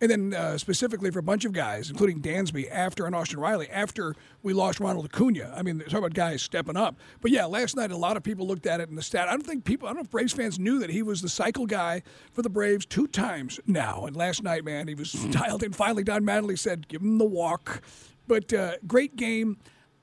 And then uh, specifically for a bunch of guys, including Dansby, after and Austin Riley, after we lost Ronald Acuna. I mean, talk about guys stepping up. But yeah, last night a lot of people looked at it in the stat. I don't think people, I don't know if Braves fans knew that he was the cycle guy for the Braves two times now. And last night, man, he was dialed in. Finally, Don Mattingly said, "Give him the walk." But uh, great game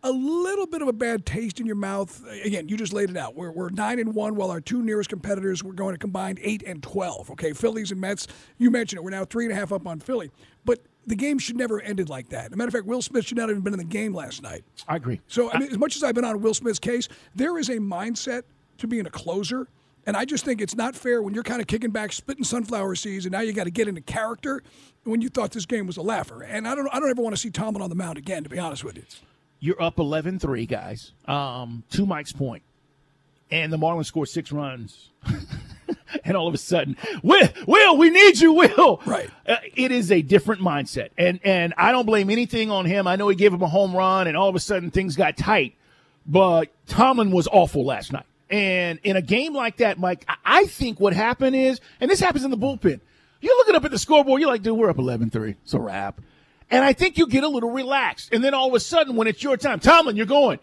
a little bit of a bad taste in your mouth. Again, you just laid it out. We're, we're nine and one, while our two nearest competitors were going to combine eight and twelve. Okay, Phillies and Mets. You mentioned it. We're now three and a half up on Philly, but the game should never have ended like that. As a matter of fact, Will Smith should not have even been in the game last night. I agree. So, I mean, as much as I've been on Will Smith's case, there is a mindset to being a closer. And I just think it's not fair when you're kind of kicking back, spitting sunflower seeds, and now you got to get into character when you thought this game was a laugher. And I don't, I don't ever want to see Tomlin on the mound again, to be honest with you. You're up 11 3, guys, um, to Mike's point. And the Marlins score six runs. and all of a sudden, Will, Will, we need you, Will. Right. Uh, it is a different mindset. And, and I don't blame anything on him. I know he gave him a home run and all of a sudden things got tight. But Tomlin was awful last night. And in a game like that, Mike, I think what happened is, and this happens in the bullpen, you're looking up at the scoreboard, you're like, dude, we're up 11 3. It's a wrap. And I think you get a little relaxed. And then all of a sudden, when it's your time, Tomlin, you're going,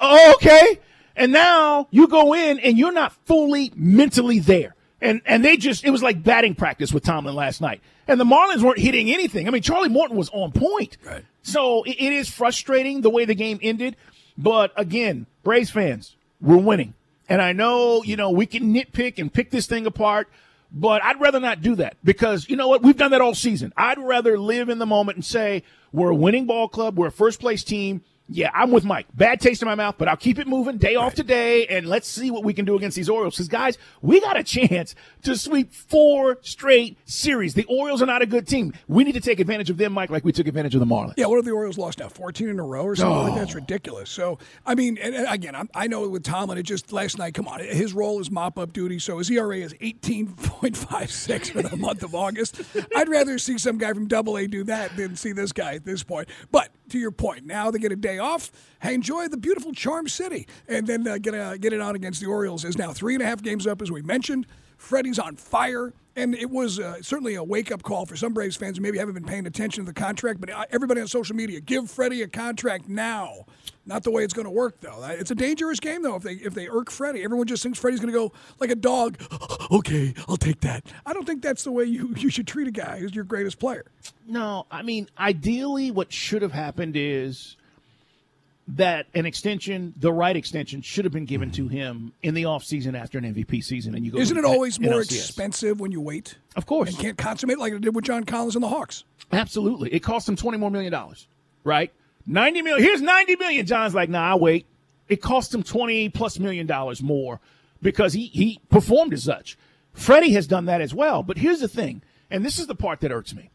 oh, okay. And now you go in and you're not fully mentally there. And, and they just, it was like batting practice with Tomlin last night. And the Marlins weren't hitting anything. I mean, Charlie Morton was on point. Right. So it, it is frustrating the way the game ended. But again, Braves fans, we're winning. And I know, you know, we can nitpick and pick this thing apart. But I'd rather not do that because you know what? We've done that all season. I'd rather live in the moment and say, we're a winning ball club. We're a first place team yeah, I'm with Mike. Bad taste in my mouth, but I'll keep it moving day off today, and let's see what we can do against these Orioles. Because, guys, we got a chance to sweep four straight series. The Orioles are not a good team. We need to take advantage of them, Mike, like we took advantage of the Marlins. Yeah, what have the Orioles lost now? 14 in a row or something oh. like? That's ridiculous. So, I mean, and, and again, I'm, i know with Tomlin, it just last night, come on, his role is mop up duty, so his ERA is 18.56 for the month of August. I'd rather see some guy from Double A do that than see this guy at this point. But to your point, now they get a day off. Hey, enjoy the beautiful Charm City, and then uh, get get it on against the Orioles. Is now three and a half games up, as we mentioned. Freddie's on fire. And it was uh, certainly a wake up call for some Braves fans who maybe haven't been paying attention to the contract. But uh, everybody on social media, give Freddie a contract now. Not the way it's going to work, though. It's a dangerous game, though. If they if they irk Freddie, everyone just thinks Freddie's going to go like a dog. okay, I'll take that. I don't think that's the way you you should treat a guy who's your greatest player. No, I mean, ideally, what should have happened is that an extension, the right extension, should have been given to him in the offseason after an MVP season. And you go, isn't it always more expensive when you wait? Of course, and can't consummate like it did with John Collins and the Hawks. Absolutely, it cost him twenty more million dollars, right? Ninety million. Here's ninety million. John's like, nah, I wait. It cost him twenty plus million dollars more because he he performed as such. Freddie has done that as well. But here's the thing, and this is the part that irks me.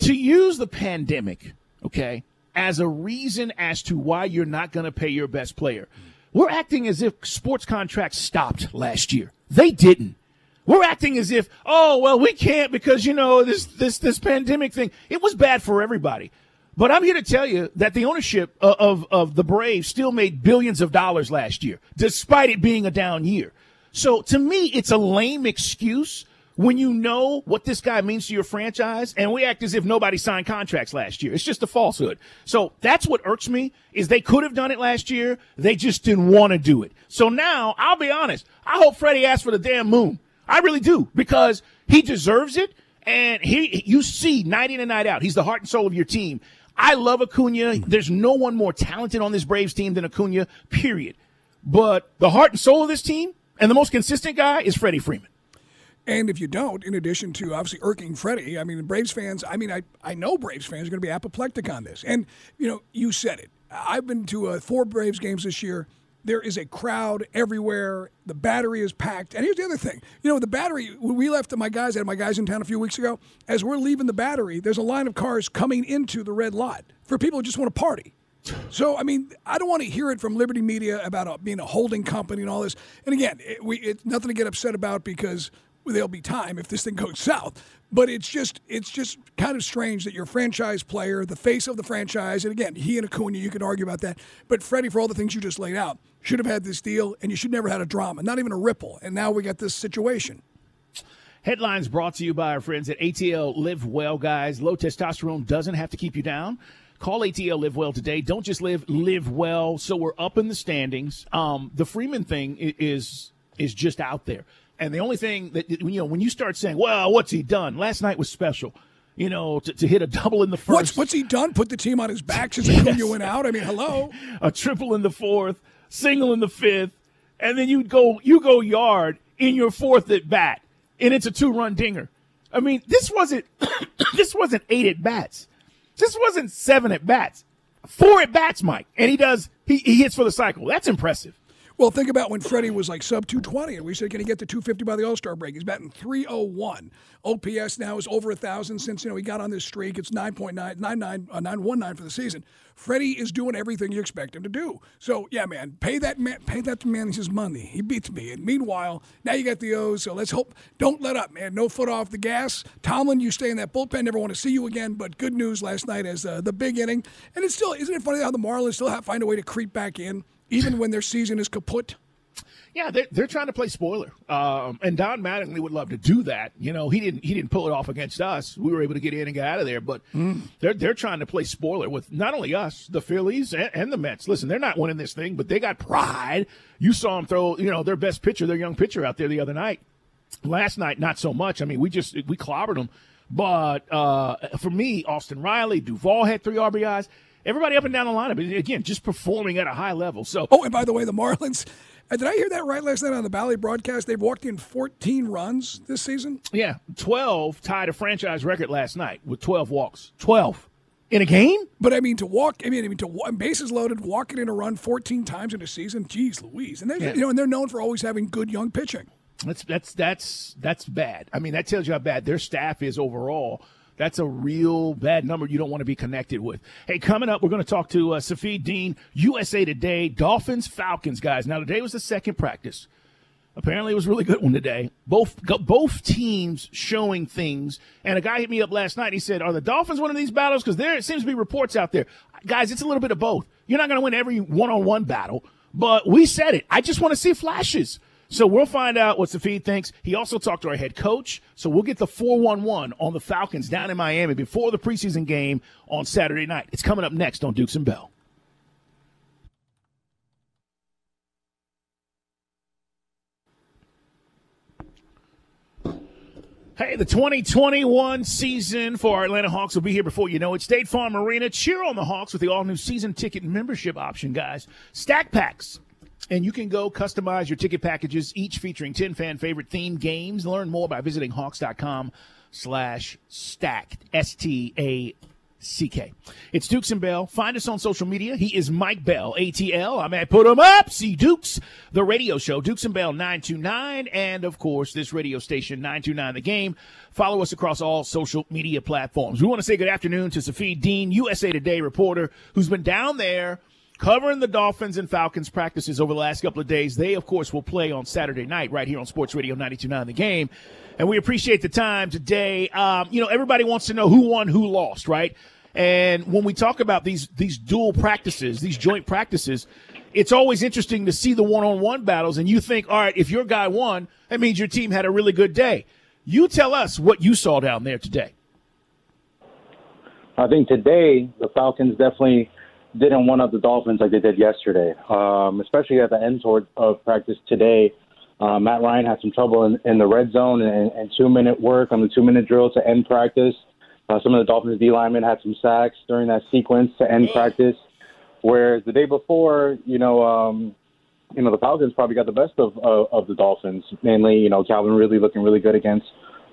To use the pandemic, okay, as a reason as to why you're not going to pay your best player. We're acting as if sports contracts stopped last year. They didn't. We're acting as if, oh, well, we can't because, you know, this, this, this pandemic thing. It was bad for everybody. But I'm here to tell you that the ownership of, of, of the Braves still made billions of dollars last year, despite it being a down year. So to me, it's a lame excuse when you know what this guy means to your franchise and we act as if nobody signed contracts last year. It's just a falsehood. So that's what irks me is they could have done it last year. They just didn't want to do it. So now I'll be honest. I hope Freddie asks for the damn moon. I really do because he deserves it. And he, you see night in and night out, he's the heart and soul of your team. I love Acuna. There's no one more talented on this Braves team than Acuna, period. But the heart and soul of this team and the most consistent guy is Freddie Freeman. And if you don't, in addition to obviously irking Freddie, I mean, Braves fans, I mean, I, I know Braves fans are going to be apoplectic on this. And, you know, you said it. I've been to uh, four Braves games this year. There is a crowd everywhere. The battery is packed. And here's the other thing. You know, the battery, when we left my guys, I had my guys in town a few weeks ago. As we're leaving the battery, there's a line of cars coming into the red lot for people who just want to party. So, I mean, I don't want to hear it from Liberty Media about uh, being a holding company and all this. And again, it, we, it's nothing to get upset about because there'll be time if this thing goes south. But it's just it's just kind of strange that your franchise player, the face of the franchise, and again, he and Acuna, you can argue about that. But Freddie, for all the things you just laid out, should have had this deal, and you should never had a drama, not even a ripple. And now we got this situation. Headlines brought to you by our friends at ATL Live Well, guys. Low testosterone doesn't have to keep you down. Call ATL Live Well today. Don't just live, live well. So we're up in the standings. Um, the Freeman thing is is just out there. And the only thing that, you know, when you start saying, well, what's he done? Last night was special. You know, to, to hit a double in the first. What's, what's he done? Put the team on his back since yes. Acuna went out? I mean, hello. a triple in the fourth, single in the fifth, and then you go you go yard in your fourth at bat, and it's a two run dinger. I mean, this wasn't this wasn't eight at bats. This wasn't seven at bats. Four at bats, Mike, and he does he, he hits for the cycle. That's impressive. Well, think about when Freddie was like sub 220, and we said, can he get to 250 by the All Star break? He's batting 301. OPS now is over a 1,000 since you know he got on this streak. It's 9.9, 99, uh, 919 for the season. Freddie is doing everything you expect him to do. So, yeah, man, pay that man, pay that man his money. He beats me. And meanwhile, now you got the O's, so let's hope. Don't let up, man. No foot off the gas. Tomlin, you stay in that bullpen. Never want to see you again, but good news last night as uh, the big inning. And it's still, isn't it funny how the Marlins still have, find a way to creep back in? Even when their season is kaput? Yeah, they're, they're trying to play spoiler, um, and Don Mattingly would love to do that. You know, he didn't he didn't pull it off against us. We were able to get in and get out of there, but mm. they're they're trying to play spoiler with not only us, the Phillies and, and, the Mets. Listen, they're not winning this thing, but they got pride. You saw them throw, you know, their best pitcher, their young pitcher, out there the other night. Last night, not so much. I mean, we just we clobbered them. But uh, for me, Austin Riley, Duvall had three RBIs everybody up and down the lineup. Again, just performing at a high level. So, oh, and by the way, the Marlins. Uh, did I hear that right last night on the Bally broadcast? They've walked in 14 runs this season. Yeah, 12 tied a franchise record last night with 12 walks. 12 in a game. But I mean, to walk, I mean, I mean, to bases loaded, walking in a run 14 times in a season. Geez, Louise, and yeah. you know, and they're known for always having good young pitching. That's that's that's that's bad. I mean, that tells you how bad their staff is overall. That's a real bad number you don't want to be connected with. Hey, coming up, we're going to talk to uh, Safid Deen, USA Today, Dolphins, Falcons, guys. Now, today was the second practice. Apparently, it was a really good one today. Both both teams showing things. And a guy hit me up last night. He said, "Are the Dolphins winning these battles? Because there seems to be reports out there, guys. It's a little bit of both. You're not going to win every one-on-one battle, but we said it. I just want to see flashes. So we'll find out what Safid thinks. He also talked to our head coach. So we'll get the 411 on the Falcons down in Miami before the preseason game on Saturday night. It's coming up next on Dukes and Bell. Hey, the 2021 season for our Atlanta Hawks will be here before you know it. State Farm Arena. Cheer on the Hawks with the all new season ticket membership option, guys. Stack packs and you can go customize your ticket packages, each featuring 10 fan favorite themed games. Learn more by visiting hawks.com slash stacked, S-T-A-C-K. It's Dukes and Bell. Find us on social media. He is Mike Bell, ATL. I'm at Put 'em Up. See Dukes, the radio show, Dukes and Bell 929. And of course, this radio station 929 The Game. Follow us across all social media platforms. We want to say good afternoon to Safid Deen, USA Today reporter, who's been down there – covering the Dolphins and Falcons practices over the last couple of days. They, of course, will play on Saturday night right here on Sports Radio 92.9 The Game. And we appreciate the time today. Um, you know, everybody wants to know who won, who lost, right? And when we talk about these these dual practices, these joint practices, it's always interesting to see the one-on-one battles. And you think, all right, if your guy won, that means your team had a really good day. You tell us what you saw down there today. I think today the Falcons definitely didn't one up the Dolphins like they did yesterday, um, especially at the end toward, of practice today. Uh, Matt Ryan had some trouble in, in the red zone and, and two minute work on the two minute drill to end practice. Uh, some of the Dolphins D linemen had some sacks during that sequence to end practice. Whereas the day before, you know, um, you know the Falcons probably got the best of of, of the Dolphins. Mainly, you know, Calvin really looking really good against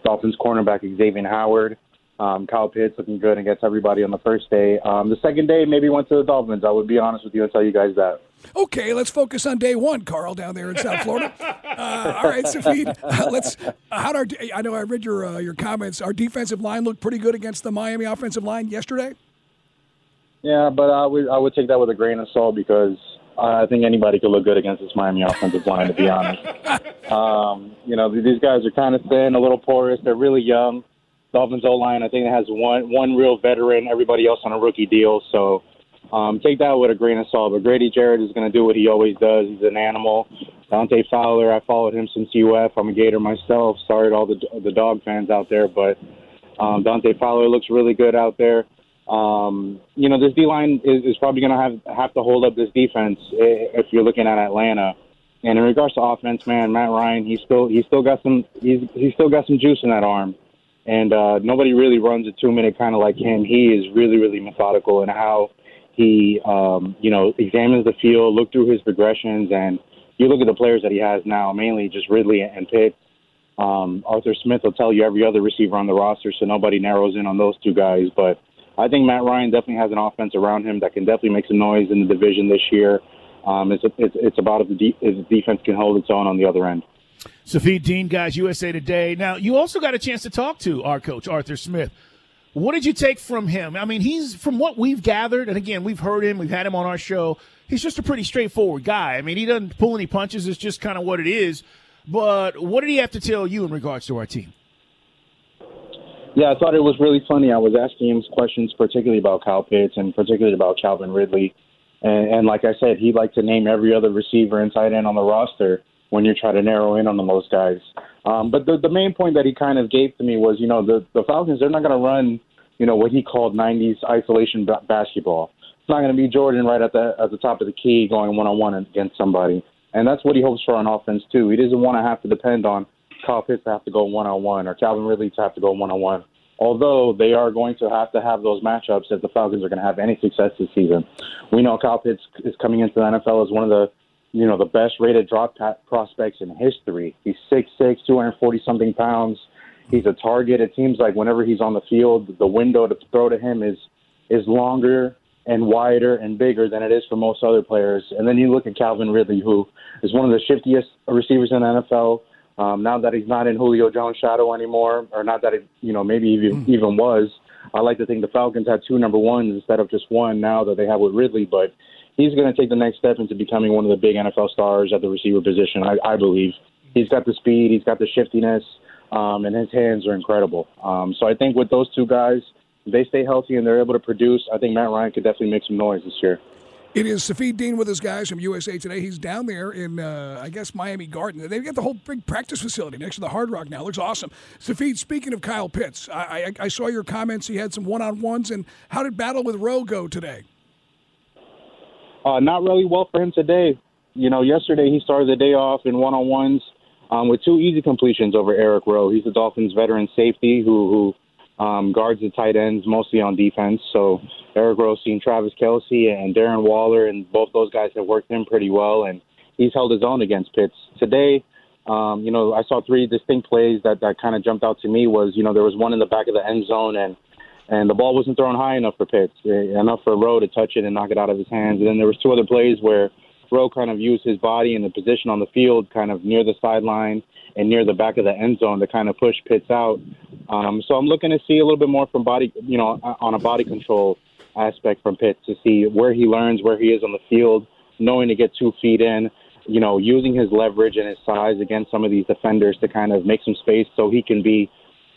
Dolphins cornerback Xavier Howard. Um, Kyle Pitts looking good against everybody on the first day. Um, the second day maybe went to the Dolphins. I would be honest with you and tell you guys that. Okay, let's focus on day one, Carl, down there in South Florida. Uh, all right, Safid, uh, let's. Uh, how our? I know I read your uh, your comments. Our defensive line looked pretty good against the Miami offensive line yesterday. Yeah, but I would I would take that with a grain of salt because I think anybody could look good against this Miami offensive line. To be honest, um, you know these guys are kind of thin, a little porous. They're really young. Dolphins O line, I think it has one one real veteran, everybody else on a rookie deal. So um, take that with a grain of salt. But Grady Jarrett is going to do what he always does. He's an animal. Dante Fowler, I followed him since UF. I'm a Gator myself. Sorry to all the the dog fans out there, but um, Dante Fowler looks really good out there. Um, you know, this D line is, is probably going to have have to hold up this defense if you're looking at Atlanta. And in regards to offense, man, Matt Ryan, he's still he's still got some he's he's still got some juice in that arm and uh, nobody really runs a two minute kind of like him. He is really, really methodical in how he, um, you know, examines the field, look through his progressions, and you look at the players that he has now, mainly just Ridley and Pitt. Um, Arthur Smith will tell you every other receiver on the roster, so nobody narrows in on those two guys. But I think Matt Ryan definitely has an offense around him that can definitely make some noise in the division this year. Um, it's, it's, it's about if the, de- if the defense can hold its own on the other end. Safid Deen, guys, USA Today. Now, you also got a chance to talk to our coach, Arthur Smith. What did you take from him? I mean, he's from what we've gathered, and again, we've heard him, we've had him on our show. He's just a pretty straightforward guy. I mean, he doesn't pull any punches, it's just kind of what it is. But what did he have to tell you in regards to our team? Yeah, I thought it was really funny. I was asking him questions, particularly about Kyle Pitts and particularly about Calvin Ridley. And, and like I said, he'd like to name every other receiver and tight end on the roster when you try to narrow in on those guys. Um, but the the main point that he kind of gave to me was, you know, the the Falcons they're not going to run, you know, what he called '90s isolation b- basketball. It's not going to be Jordan right at the at the top of the key going one on one against somebody, and that's what he hopes for on offense too. He doesn't want to have to depend on Kyle Pitts to have to go one on one or Calvin Ridley to have to go one on one. Although they are going to have to have those matchups if the Falcons are going to have any success this season. We know Kyle Pitts is coming into the NFL as one of the you know, the best rated drop prospects in history. He's 6'6", 240 something pounds. He's a target. It seems like whenever he's on the field, the window to throw to him is is longer and wider and bigger than it is for most other players. And then you look at Calvin Ridley, who is one of the shiftiest receivers in the NFL. Um, now that he's not in Julio Jones' shadow anymore, or not that it, you know, maybe even, even was. I like to think the Falcons had two number ones instead of just one now that they have with Ridley, but he's going to take the next step into becoming one of the big NFL stars at the receiver position. I, I believe he's got the speed, he's got the shiftiness, um, and his hands are incredible. Um, so I think with those two guys, they stay healthy and they're able to produce. I think Matt Ryan could definitely make some noise this year. It is Safid Deen with his guys from USA Today. He's down there in, uh, I guess, Miami Garden. They've got the whole big practice facility next to the Hard Rock now. Looks awesome. Safid, speaking of Kyle Pitts, I, I, I saw your comments. He had some one on ones. And how did Battle with Rowe go today? Uh, not really well for him today. You know, yesterday he started the day off in one on ones um, with two easy completions over Eric Rowe. He's the Dolphins' veteran safety who, who um, guards the tight ends mostly on defense. So Eric Rowe seen Travis Kelce and Darren Waller, and both those guys have worked him pretty well, and he's held his own against Pitts. Today, um, you know, I saw three distinct plays that, that kind of jumped out to me was, you know, there was one in the back of the end zone and – and the ball wasn't thrown high enough for Pitts, eh, enough for Rowe to touch it and knock it out of his hands. And then there was two other plays where Rowe kind of used his body and the position on the field, kind of near the sideline and near the back of the end zone to kind of push Pitts out. Um, so I'm looking to see a little bit more from body, you know, on a body control aspect from Pitts to see where he learns, where he is on the field, knowing to get two feet in, you know, using his leverage and his size against some of these defenders to kind of make some space so he can be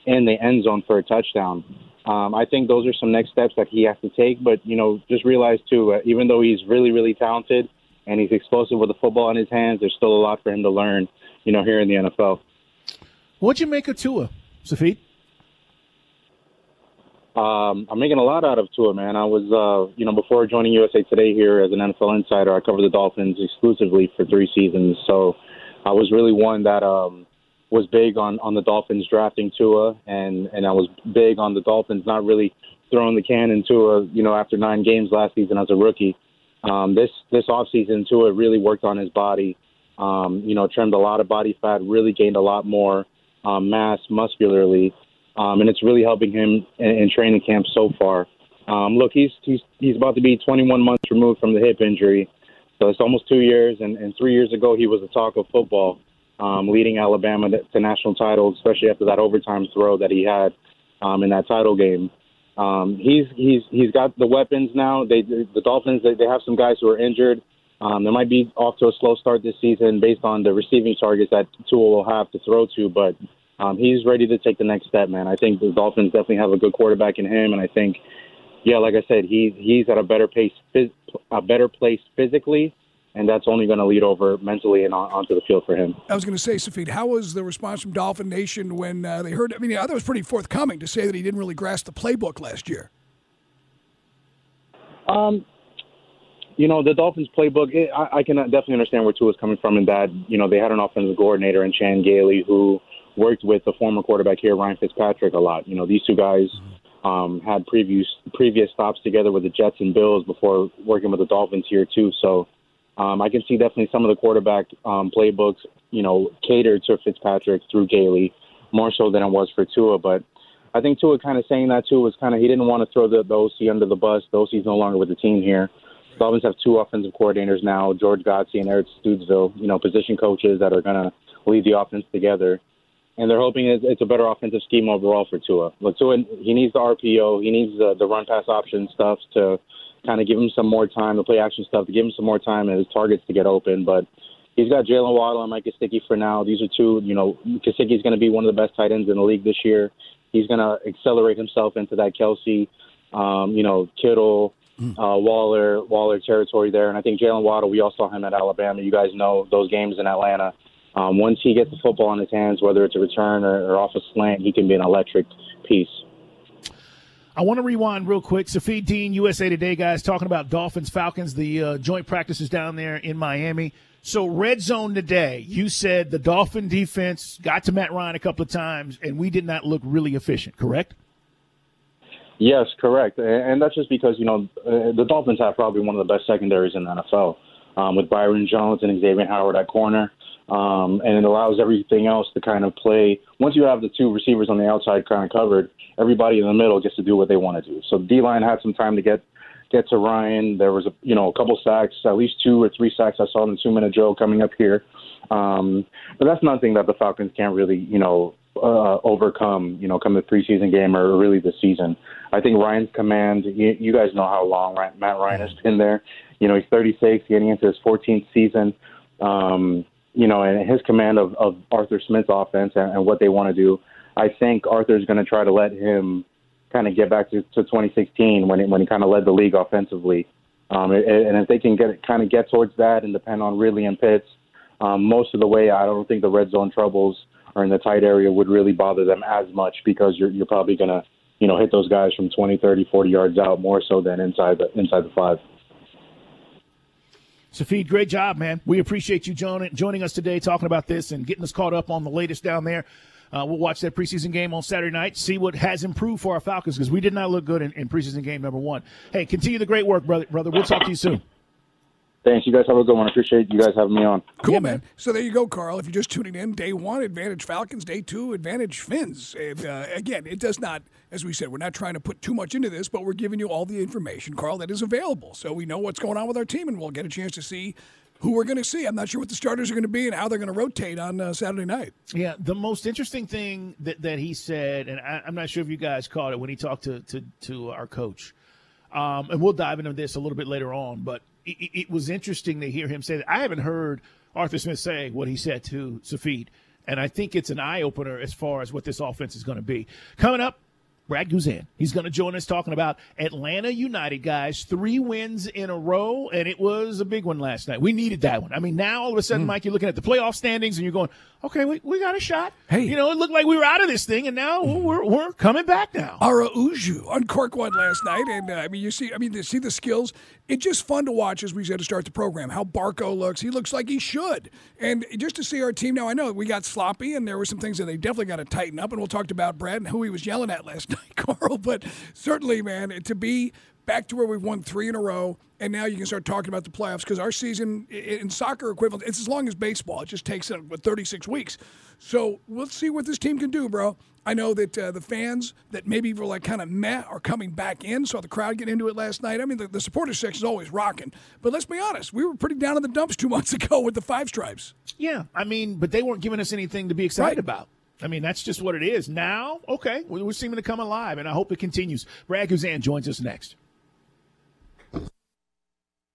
in the end zone for a touchdown. Um, I think those are some next steps that he has to take. But you know, just realize too, uh, even though he's really, really talented and he's explosive with the football in his hands, there's still a lot for him to learn. You know, here in the NFL. What'd you make of Tua? Safid? Um, I'm making a lot out of Tua, man. I was, uh, you know, before joining USA Today here as an NFL insider, I covered the Dolphins exclusively for three seasons. So I was really one that um, was big on on the Dolphins drafting Tua, and and I was big on the Dolphins not really throwing the can into a, you know, after nine games last season as a rookie. Um, this this offseason, Tua really worked on his body. Um, you know, trimmed a lot of body fat, really gained a lot more um, mass muscularly um, and it's really helping him in, in training camp so far. Um, look, he's he's he's about to be 21 months removed from the hip injury, so it's almost two years. And, and three years ago, he was the talk of football, um, leading Alabama to, national titles, especially after that overtime throw that he had um, in that title game. Um, he's he's he's got the weapons now. They the Dolphins they, they have some guys who are injured. Um, they might be off to a slow start this season based on the receiving targets that Tua will have to throw to, but um, he's ready to take the next step, man. I think the Dolphins definitely have a good quarterback in him, and I think, yeah, like I said, he's he's at a better pace, phys- a better place physically, and that's only going to lead over mentally and on, onto the field for him. I was going to say, Safid, how was the response from Dolphin Nation when uh, they heard? I mean, I thought it was pretty forthcoming to say that he didn't really grasp the playbook last year. Um, you know, the Dolphins playbook, it, I, I can definitely understand where Tua is coming from in that, you know, they had an offensive coordinator in Chan Gailey who worked with the former quarterback here, Ryan Fitzpatrick, a lot. You know, these two guys um, had previous previous stops together with the Jets and Bills before working with the Dolphins here too. So um, I can see definitely some of the quarterback um, playbooks, you know, catered to Fitzpatrick through Gailey more so than it was for Tua. But I think Tua kind of saying that too was kind of he didn't want to throw the, the OC under the bus. The OC's no longer with the team here. Dolphins have two offensive coordinators now, George Godsey and Eric Studesville, you know, position coaches that are going to lead the offense together and they're hoping it's, a better offensive scheme overall for Tua. Look, Tua, he needs the RPO, he needs the, the run pass option stuff to kind of give him some more time, the play action stuff to give him some more time and his targets to get open. But he's got Jaylen Waddle and Mike Gesicki for now. These are two, you know, Gesicki's going to be one of the best tight ends in the league this year. He's going to accelerate himself into that Kelce, um, you know, Kittle. Hmm. Uh, Waller, Waller territory there, and I think Jaylen Waddle. We all saw him at Alabama. You guys know those games in Atlanta um, once he gets the football in his hands, whether it's a return or, or off a slant, he can be an electric piece. I want to rewind real quick. Safid Deen, USA Today guys, talking about Dolphins Falcons, the uh, joint practices down there in Miami. So, red zone today, you said the Dolphin defense got to Matt Ryan a couple of times, and we did not look really efficient, correct? Yes, correct. And that's just because, you know, uh, the Dolphins have probably one of the best secondaries in the NFL um, with Byron Jones and Xavier Howard at corner um, and it allows everything else to kind of play. Once you have the two receivers on the outside kind of covered, everybody in the middle gets to do what they want to do. So D line had some time to get get to Ryan. There was a you know a couple sacks, at least two or three sacks I saw in the two minute drill coming up here. Um, but that's nothing that the Falcons can't really you know uh, overcome. You know, come the preseason game or really the season. I think Ryan's command. You, you guys know how long Matt Ryan has been there. You know, he's 36, getting into his 14th season. Um, you know, and his command of, of Arthur Smith's offense and, and what they want to do, I think Arthur's going to try to let him kind of get back to, to 2016 when he, when he kind of led the league offensively. Um, and, if they can get kind of get towards that and depend on Ridley and Pitts, um, most of the way, I don't think the red zone troubles or in the tight area would really bother them as much because you're you're probably going to you know hit those guys from 20, 30, 40 yards out more so than inside the inside the five. Safid, great job, man. We appreciate you joining, joining us today, talking about this and getting us caught up on the latest down there. Uh, we'll watch that preseason game on Saturday night, see what has improved for our Falcons because we did not look good in, in, preseason game number one. Hey, continue the great work, brother. Brother, we'll talk to you soon. Thanks. You guys have a good one. I appreciate you guys having me on. Cool, yeah, man. So there you go, Carl. If you're just tuning in, day one, Advantage Falcons. Day two, Advantage Fins. And, uh, again, it does not, as we said, we're not trying to put too much into this, but we're giving you all the information, Carl, that is available. So we know what's going on with our team, and we'll get a chance to see who we're going to see. I'm not sure what the starters are going to be and how they're going to rotate on uh, Saturday night. Yeah, the most interesting thing that, that he said, and I, am not sure if you guys caught it when he talked to, to, to our coach, um, and we'll dive into this a little bit later on, but – it, it was interesting to hear him say that. I haven't heard Arthur Smith say what he said to Safid, and I think it's an eye opener as far as what this offense is going to be. Coming up, Brad Guzan. He's going to join us talking about Atlanta United, guys. Three wins in a row, and it was a big one last night. We needed that one. I mean, now all of a sudden, mm. Mike, you're looking at the playoff standings and you're going, okay, we, we got a shot. Hey. You know, it looked like we were out of this thing, and now we're, we're coming back now. Araujo on Cork one last night, and uh, I mean, you see, I mean, you see the skills. It's just fun to watch as we said to start the program. How Barco looks, he looks like he should, and just to see our team now. I know we got sloppy, and there were some things that they definitely got to tighten up, and we'll talk about Brad and who he was yelling at last night, Carl. But certainly, man, to be back to where we've won three in a row, and now you can start talking about the playoffs because our season in soccer equivalent, it's as long as baseball. It just takes uh, 36 weeks. So we'll see what this team can do, bro. I know that uh, the fans that maybe were like kind of meh are coming back in. Saw the crowd get into it last night. I mean, the, the supporters section is always rocking. But let's be honest, we were pretty down in the dumps two months ago with the five stripes. Yeah, I mean, but they weren't giving us anything to be excited right. about. I mean, that's just what it is. Now, okay, we're seeming to come alive, and I hope it continues. Brad Guzan joins us next.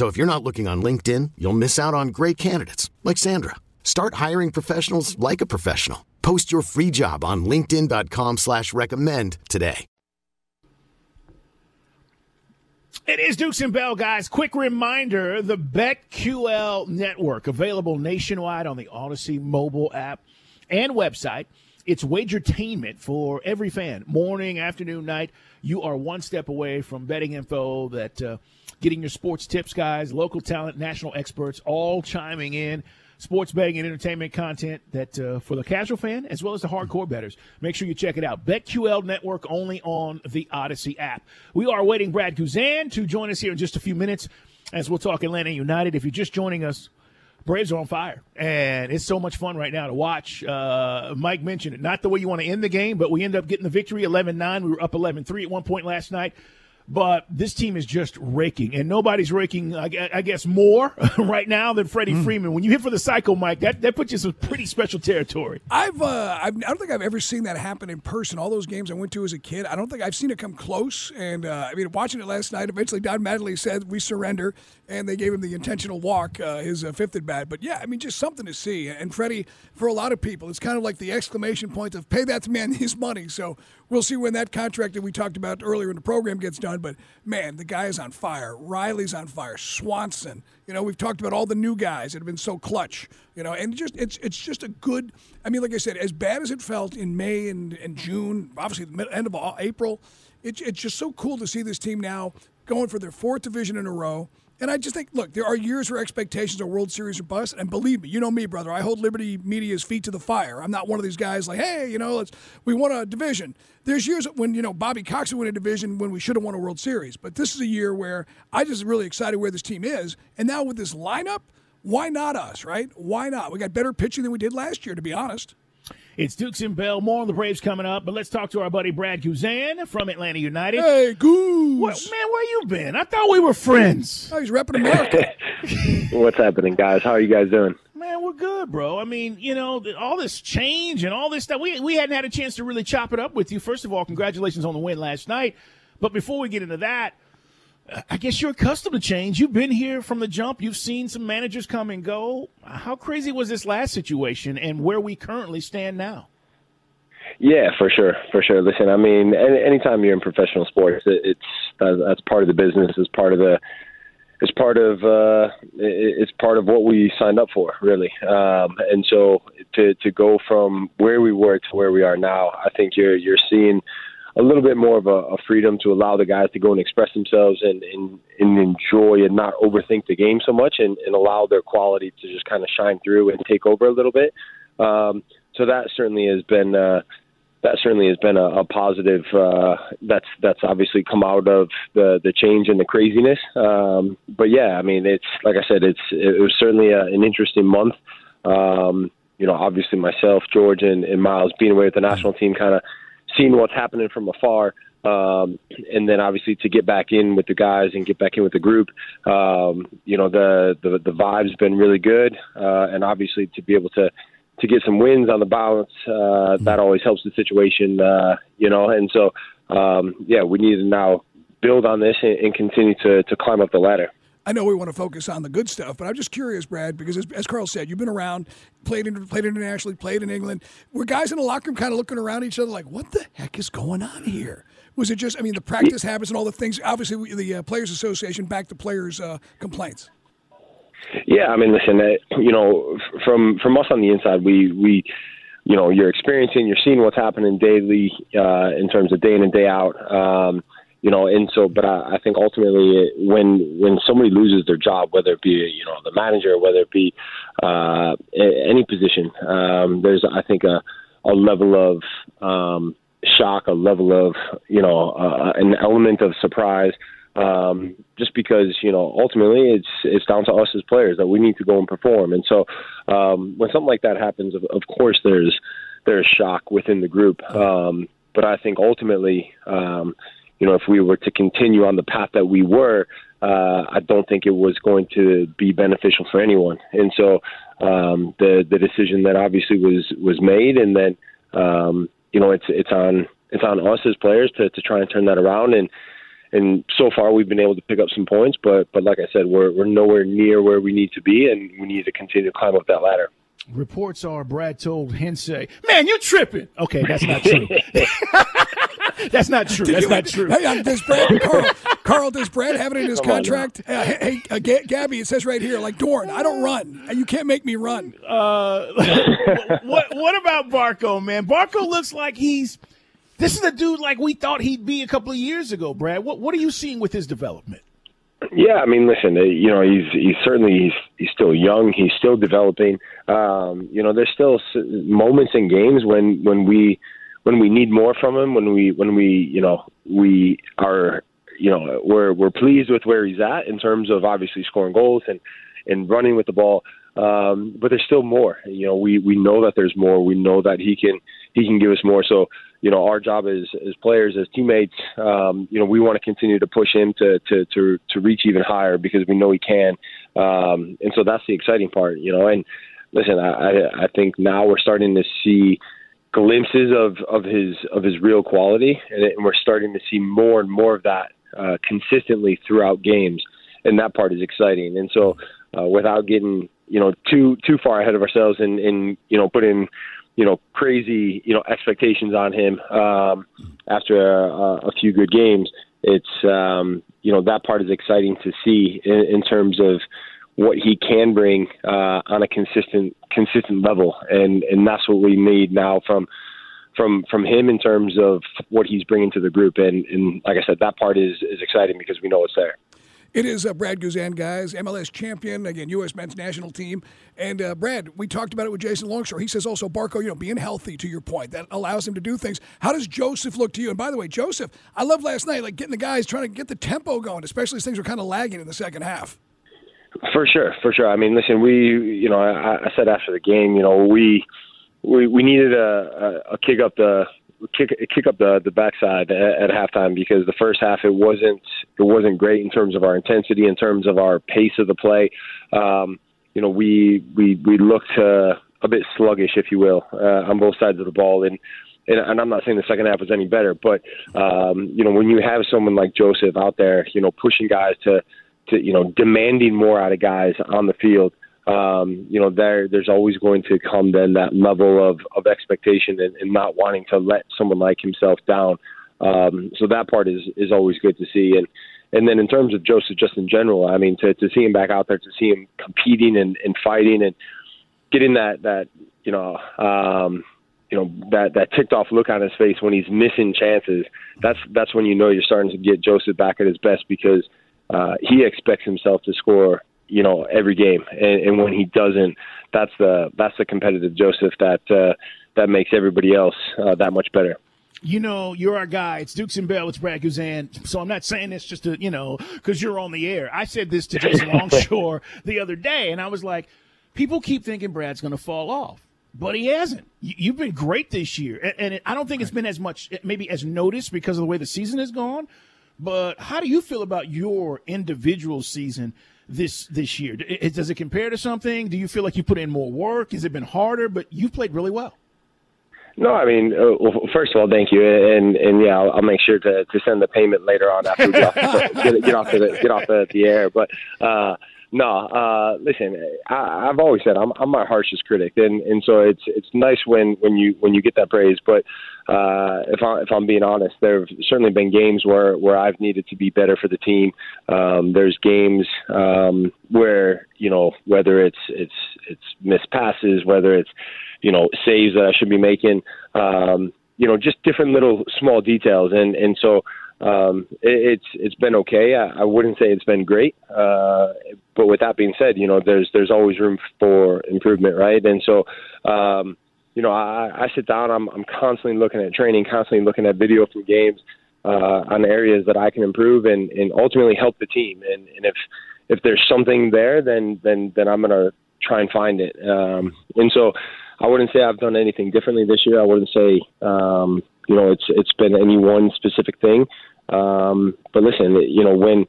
So if you're not looking on LinkedIn, you'll miss out on great candidates like Sandra. Start hiring professionals like a professional. Post your free job on LinkedIn.com/slash recommend today. It is Dukes and Bell, guys. Quick reminder the BetQL network available nationwide on the Audacy mobile app and website. It's wagertainment for every fan. Morning, afternoon, night. You are one step away from betting info that uh, getting your sports tips, guys, local talent, national experts, all chiming in. Sports betting and entertainment content that uh, for the casual fan as well as the hardcore bettors. Make sure you check it out. BetQL Network only on the Audacy app. We are waiting Brad Guzan to join us here in just a few minutes as we'll talk Atlanta United. If you're just joining us, Braves are on fire, and it's so much fun right now to watch. Uh, Mike mentioned it, not the way you want to end the game, but we end up getting the victory 11 9. We were up 11 3 at one point last night. But this team is just raking, and nobody's raking, I guess, more right now than Freddie mm. Freeman. When you hit for the cycle, Mike, that, that puts you in some pretty special territory. I've, uh, I've, I don't think I've ever seen that happen in person. All those games I went to as a kid, I don't think I've seen it come close. And uh, I mean, watching it last night, eventually Don Mattingly said we surrender, and they gave him the intentional walk, uh, his uh, fifth at bat. But yeah, I mean, just something to see. And Freddie, for a lot of people, it's kind of like the exclamation point of pay that man his money. So we'll see when that contract that we talked about earlier in the program gets done. But man, the guy is on fire. Riley's on fire. Swanson. You know, we've talked about all the new guys that have been so clutch. You know, and just it's it's just a good. I mean, like I said, as bad as it felt in May and, and June, obviously the end of April, it's it's just so cool to see this team now going for their fourth division in a row. And I just think, look, there are years where expectations are World Series or bust. And believe me, you know me, brother. I hold Liberty Media's feet to the fire. I'm not one of these guys like, hey, you know, let's we won a division. There's years when you know Bobby Cox would win a division when we should have won a World Series. But this is a year where I just really excited where this team is. And now with this lineup, why not us, right? Why not? We got better pitching than we did last year, to be honest. It's Dukes and Bell. More on the Braves coming up, but let's talk to our buddy Brad Guzan from Atlanta United. Hey, Goose. What, man, where you been? I thought we were friends. Oh, he's repping America. What's happening, guys? How are you guys doing? Man, we're good, bro. I mean, you know, all this change and all this stuff. We we hadn't had a chance to really chop it up with you. First of all, congratulations on the win last night. But before we get into that, I guess you're accustomed to change. You've been here from the jump. You've seen some managers come and go. How crazy was this last situation and where we currently stand now? Yeah, for sure, for sure. Listen, I mean, any, anytime you're in professional sports, it, it's that's part of the business. It's part of the it's part of uh, it's part of what we signed up for, really. Um, and so to to go from where we were to where we are now, I think you're you're seeing a little bit more of a, a freedom to allow the guys to go and express themselves and, and, and enjoy and not overthink the game so much and, and allow their quality to just kind of shine through and take over a little bit. Um, so that certainly has been uh, that certainly has been a, a positive. Uh, that's that's obviously come out of the the change and the craziness. Um, but yeah, I mean, it's like I said, it's it was certainly a, an interesting month. Um, you know, obviously myself, George, and, and Miles being away with the national team, kind of seeing what's happening from afar. Um, and then obviously to get back in with the guys and get back in with the group, um, you know, the, the, the vibe's been really good. Uh, and obviously to be able to, to get some wins on the balance, uh, that always helps the situation, uh, you know, and so, um, yeah, we need to now build on this and, and continue to, to climb up the ladder. I know we want to focus on the good stuff, but I'm just curious, Brad, because as, as Carl said, you've been around, played in, played internationally, played in England. Were guys in the locker room kind of looking around each other like, "What the heck is going on here?" Was it just, I mean, the practice habits and all the things? Obviously, the uh, Players Association backed the players' uh, complaints. Yeah, I mean, listen, uh, you know, from from us on the inside, we we you know you're experiencing, you're seeing what's happening daily uh, in terms of day in and day out. Um, you know, and so, but I, I think ultimately when when somebody loses their job, whether it be you know the manager, whether it be uh, any position, um, there's I think a a level of um, shock, a level of you know uh, an element of surprise. Um, just because you know ultimately it's it's down to us as players that we need to go and perform, and so um, when something like that happens, of, of course there's there's shock within the group. Um, but I think ultimately, um, you know, if we were to continue on the path that we were, uh, I don't think it was going to be beneficial for anyone. And so um, the the decision that obviously was was made, and then um, you know, it's it's on it's on us as players to to try and turn that around. And and so far we've been able to pick up some points, but but like I said, we're we're nowhere near where we need to be, and we need to continue to climb up that ladder. Reports are Brad told Heinze, "Man, you're tripping." Okay, that's not true. that's not true. That's not true. Hey, uh, does Brad Carl, Carl does Brad have it in his contract? Uh, hey, uh, G- Gabby, it says right here, like Dorn, I don't run. You can't make me run. Uh, what what about Barco, man? Barco looks like he's. This is a dude like we thought he'd be a couple of years ago, Brad. What what are you seeing with his development? Yeah, I mean, listen, uh, you know, he's he's certainly he's he's still young. He's still developing. Um, you know, there's still moments in games when when we when we need more from him. When we when we you know we are you know we're we're pleased with where he's at in terms of obviously scoring goals and and running with the ball. Um, but there's still more. You know, we we know that there's more. We know that he can he can give us more. So you know, our job as as players, as teammates, um, you know, we want to continue to push him to to to to reach even higher because we know he can. Um, and so that's the exciting part, you know. And listen, I I think now we're starting to see glimpses of of his of his real quality, and, and we're starting to see more and more of that uh, consistently throughout games, and that part is exciting. And so, uh, without getting you know too too far ahead of ourselves and and you know putting you know, crazy, you know, expectations on him um, after a, a few good games. It's, um, you know, that part is exciting to see in, in terms of what he can bring uh, on a consistent, consistent level, and and that's what we need now from from from him in terms of what he's bringing to the group. And, and like I said, that part is is exciting because we know it's there. It is uh, Brad Guzan, guys, MLS champion, again, U.S. men's national team. And uh, Brad, we talked about it with Jason Longshore. He says also, Barco, you know, being healthy to your point, that allows him to do things. How does Josef look to you? And by the way, Josef, I love last night, like getting the guys trying to get the tempo going, especially as things were kind of lagging in the second half. For sure, for sure. I mean, listen, we, you know, I, I said after the game, you know, we we we needed a, a, a kick up the kick kick up the the backside at, at halftime because the first half it wasn't it wasn't great in terms of our intensity, in terms of our pace of the play. Um, you know, we we we looked uh, a bit sluggish, if you will, uh, on both sides of the ball, and and, and I'm not saying the second half was any better, but um, you know when you have someone like Josef out there, you know pushing guys to to you know demanding more out of guys on the field. Um, you know, there there's always going to come then that level of, of expectation and, and not wanting to let someone like himself down. Um, so that part is is always good to see. And and then in terms of Josef, just in general, I mean, to to see him back out there, to see him competing and, and fighting and getting that that you know. Um, you know that that ticked off look on his face when he's missing chances. That's that's when you know you're starting to get Josef back at his best because uh, he expects himself to score, you know, every game, and, and when he doesn't, that's the that's the competitive Josef that uh, that makes everybody else uh, that much better. You know, you're our guy. It's Dukes and Bell. It's Brad Guzan. So I'm not saying this just to, you know, because you're on the air. I said this to Jason Longshore the other day, and I was like, people keep thinking Brad's going to fall off but he hasn't. You've been great this year, and I don't think it's been as much, maybe as noticed because of the way the season has gone. But how do you feel about your individual season this this year? Does it compare to something? Do you feel like you put in more work? Has it been harder? But you've played really well. No, I mean, uh, well, first of all, thank you, and and yeah, I'll, I'll make sure to, to send the payment later on after we get off, the, get, get off the get off the, the air. But uh, no, uh, listen, I, I've always said I'm, I'm my harshest critic, and and so it's it's nice when when you when you get that praise. But uh, if I if I'm being honest, there have certainly been games where where I've needed to be better for the team. Um, there's games um, where you know whether it's it's it's missed passes, whether it's you know saves that I should be making. Um, you know, just different little small details, and and so um, it, it's it's been okay. I, I wouldn't say it's been great, uh, but with that being said, you know, there's there's always room for improvement, right? And so, um, you know, I, I sit down. I'm I'm constantly looking at training, constantly looking at video from games uh, on areas that I can improve and and ultimately help the team. And and if if there's something there, then then then I'm gonna try and find it. Um, and so, I wouldn't say I've done anything differently this year. I wouldn't say. Um, you know, it's it's been any one specific thing. Um, but listen, you know, when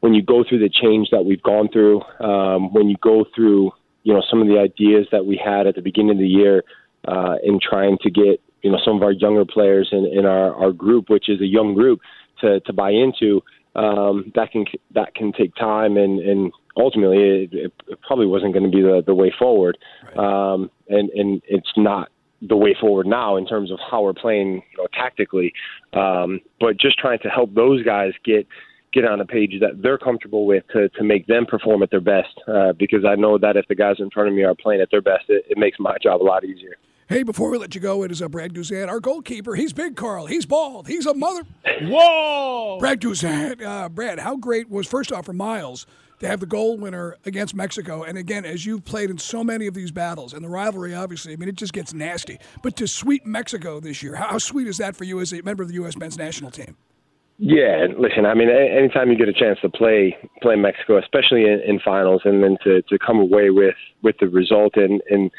when you go through the change that we've gone through, um, when you go through, you know, some of the ideas that we had at the beginning of the year uh, in trying to get, you know, some of our younger players in, in our, our group, which is a young group, to, to buy into, um, that can that can take time, and, and ultimately, it, it probably wasn't going to be the, the way forward. Right. Um, and and it's not the way forward now in terms of how we're playing you know, tactically. Um, but just trying to help those guys get get on a page that they're comfortable with to, to make them perform at their best. Uh, because I know that if the guys in front of me are playing at their best, it, it makes my job a lot easier. Hey, before we let you go, it is a Brad Guzan, our goalkeeper. He's big, Carl. He's bald. He's a mother. Whoa! Brad Guzan. Uh, Brad, how great was first off for Miles to have the goal winner against Mexico. And again, as you've played in so many of these battles, and the rivalry, obviously, I mean, it just gets nasty. But to sweep Mexico this year, how sweet is that for you as a member of the U.S. men's national team? Yeah, listen. I mean, anytime you get a chance to play play Mexico, especially in, in finals, and then to, to come away with with the result and in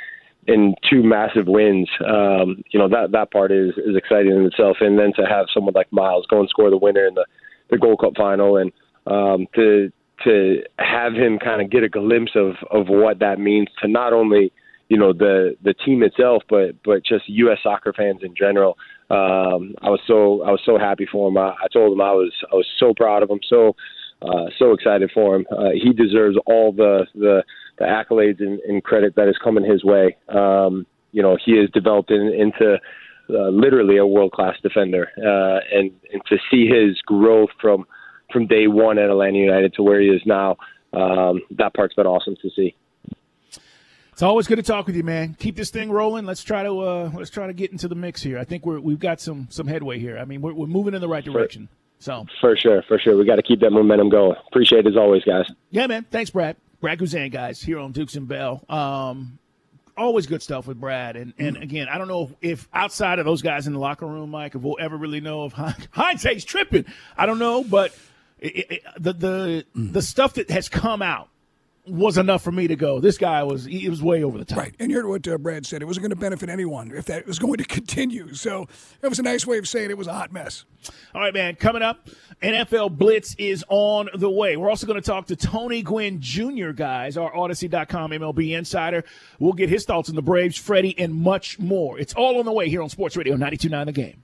in two massive wins, um, you know that that part is is exciting in itself. And then to have someone like Miles go and score the winner in the the Gold Cup final, and um, to to have him kind of get a glimpse of of what that means to not only you know the the team itself, but but just U.S. soccer fans in general. Um, I was so I was so happy for him. I, I told him I was I was so proud of him, so uh, so excited for him. Uh, he deserves all the the, the accolades and, and credit that is coming his way. Um, you know, he has developed in, into uh, literally a world class defender, uh, and and to see his growth from from day one at Atlanta United to where he is now. Um, that part's been awesome to see. It's always good to talk with you, man. Keep this thing rolling. Let's try to uh, let's try to get into the mix here. I think we're we've got some some headway here. I mean, we're, we're moving in the right direction. So for sure, for sure, we got to keep that momentum going. Appreciate it as always, guys. Yeah, man. Thanks, Brad. Brad Guzan, guys, here on Dukes and Bell. Um, always good stuff with Brad. And and again, I don't know if outside of those guys in the locker room, Mike, if we'll ever really know if Heinze's tripping. I don't know, but it, it, the the mm. the stuff that has come out was enough for me to go. This guy was he was way over the top. Right, and you heard what uh, Brad said. It wasn't going to benefit anyone if that was going to continue. So that was a nice way of saying it was a hot mess. All right, man. Coming up, NFL Blitz is on the way. We're also going to talk to Tony Gwynn Jr. guys, our Audacy.com MLB insider. We'll get his thoughts on the Braves, Freddie, and much more. It's all on the way here on Sports Radio 92.9 The Game.